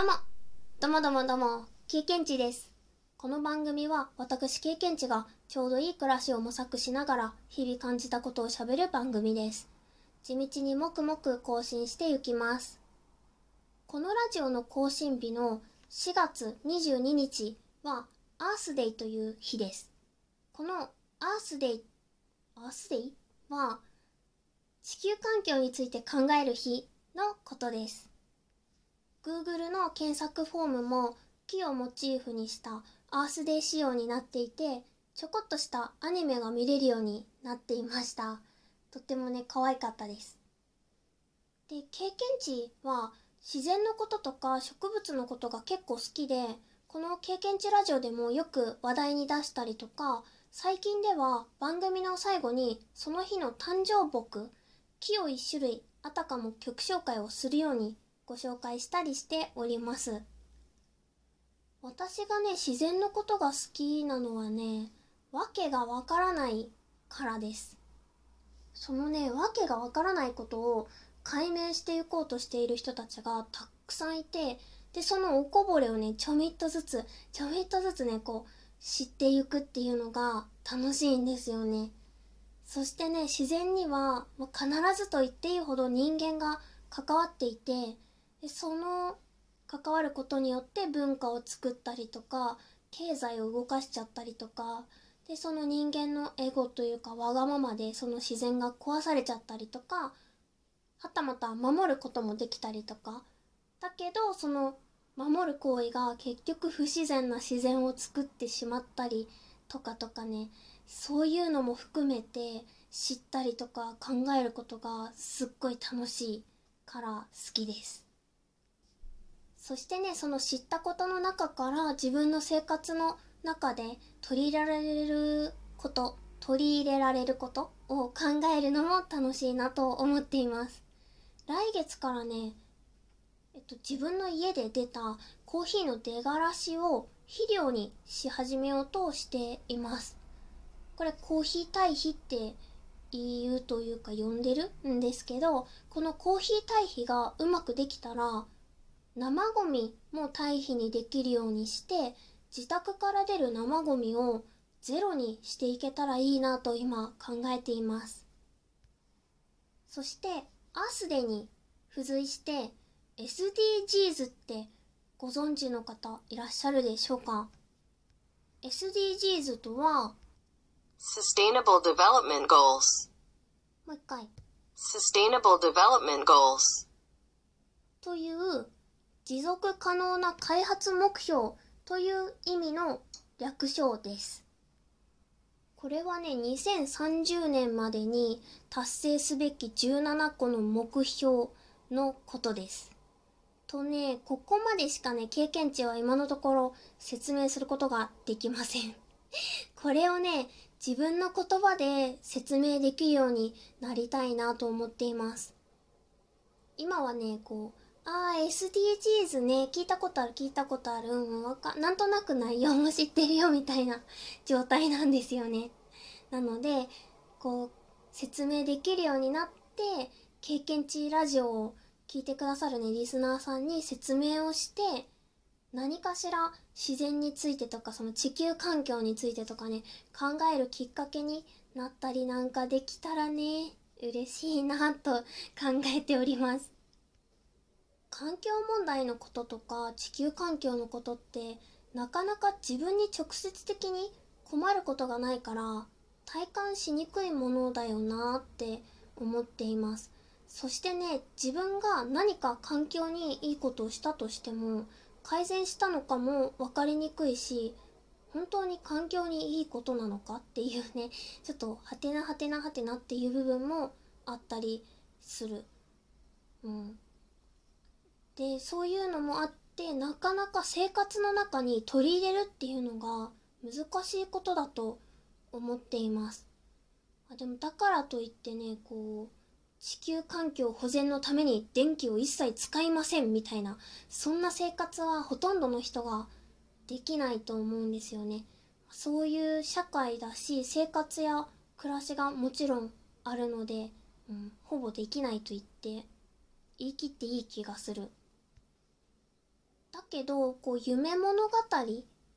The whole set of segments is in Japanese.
どうも、どうもどうもどうも、経験値です。この番組は私経験値がちょうどいい暮らしを模索しながら日々感じたことをしゃべる番組です。地道にもくもく更新していきます。このラジオの更新日の4月22日はアースデイという日です。このアースデイ、アースデイは地球環境について考える日のことです。Google の検索フォームも木をモチーフにしたアースデー仕様になっていてちょこっとしたアニメが見れるようになっていました。とってもね可愛かったです。で経験値は自然のこととか植物のことが結構好きでこの経験値ラジオでもよく話題に出したりとか最近では番組の最後にその日の誕生木木を一種類あたかも曲紹介をするようにご紹介したりしております。私がね自然のことが好きなのはねわけがわからないからです。そのねわけがわからないことを解明していこうとしている人たちがたくさんいてでそのおこぼれをねちょみっとずつちょみっとずつねこう知っていくっていうのが楽しいんですよね。そしてね自然には必ずと言っていいほど人間が関わっていてでその関わることによって文化を作ったりとか経済を動かしちゃったりとかでその人間のエゴというかわがままでその自然が壊されちゃったりとかはたまた守ることもできたりとかだけどその守る行為が結局不自然な自然を作ってしまったりとかとかねそういうのも含めて知ったりとか考えることがすっごい楽しいから好きです。そしてねその知ったことの中から自分の生活の中で取り入れられること取り入れられることを考えるのも楽しいなと思っています。来月からねえっと自分の家で出たコーヒーの出がらしを肥料にし始めようとしています。これコーヒー堆肥って言うというか呼んでるんですけどこのコーヒー堆肥がうまくできたら生ゴミも堆肥にできるようにして自宅から出る生ゴミをゼロにしていけたらいいなと今考えていますそしてアースデーに付随して SDGs ってご存知の方いらっしゃるでしょうか？SDGs とは Sustainable Development Goals. もう一回 Sustainable Development Goals. という持続可能な開発目標という意味の略称です。これはね、2030年までに達成すべき17個の目標のことです。とね、ここまでしかね、経験値は今のところ説明することができません。これをね、自分の言葉で説明できるようになりたいなと思っています。今はね、こう、あー SDGs ね。聞いたことある聞いたことある。うんわかなんとなく内容も知ってるよみたいな 状態なんですよね。なのでこう説明できるようになって経験値ラジオを聞いてくださるねリスナーさんに説明をして何かしら自然についてとかその地球環境についてとかね考えるきっかけになったりなんかできたらね嬉しいなと 考えております。環境問題のこととか地球環境のことってなかなか自分に直接的に困ることがないから体感しにくいものだよなって思っています。そしてね自分が何か環境にいいことをしたとしても改善したのかも分かりにくいし本当に環境にいいことなのかっていうねちょっとはてなはてなはてなっていう部分もあったりする。うん。でそういうのもあってなかなか生活の中に取り入れるっていうのが難しいことだと思っています。あでもだからといってねこう地球環境保全のために電気を一切使いませんみたいなそんな生活はほとんどの人ができないと思うんですよね。そういう社会だし生活や暮らしがもちろんあるので、うん、ほぼできないと言って言い切っていい気がする。けどこう夢物語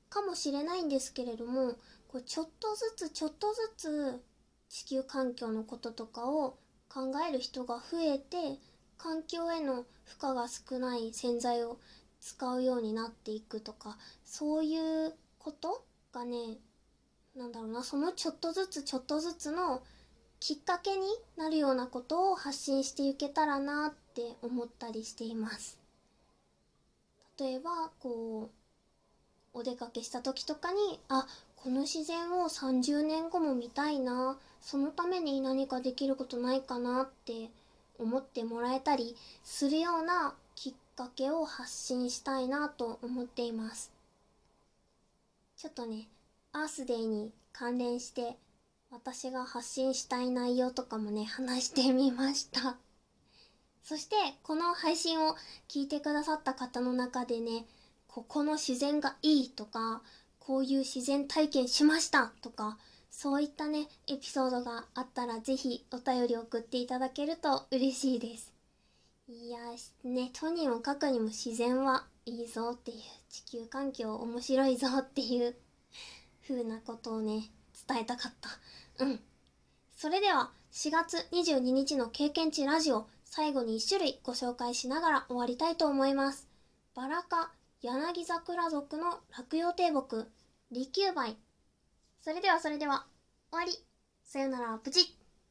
かもしれないんですけれどもこうちょっとずつちょっとずつ地球環境のこととかを考える人が増えて環境への負荷が少ない洗剤を使うようになっていくとかそういうことがねなんだろうなそのちょっとずつちょっとずつのきっかけになるようなことを発信していけたらなって思ったりしています。例えばこうお出かけした時とかにあこの自然を30年後も見たいなそのために何かできることないかなって思ってもらえたりするようなきっかけを発信したいなと思っています。ちょっとねアースデーに関連して私が発信したい内容とかもね話してみました。そしてこの配信を聞いてくださった方の中でねここの自然がいいとかこういう自然体験しましたとかそういったねエピソードがあったらぜひお便り送っていただけると嬉しいです。いやねとにもかくにも自然はいいぞっていう地球環境面白いぞっていう風なことをね伝えたかった。うん。それでは4月22日の経験値ラジオ最後に1種類ご紹介しながら終わりたいと思います。バラ科柳桜族の落葉低木利休梅それではそれでは終わり。さよならプチッ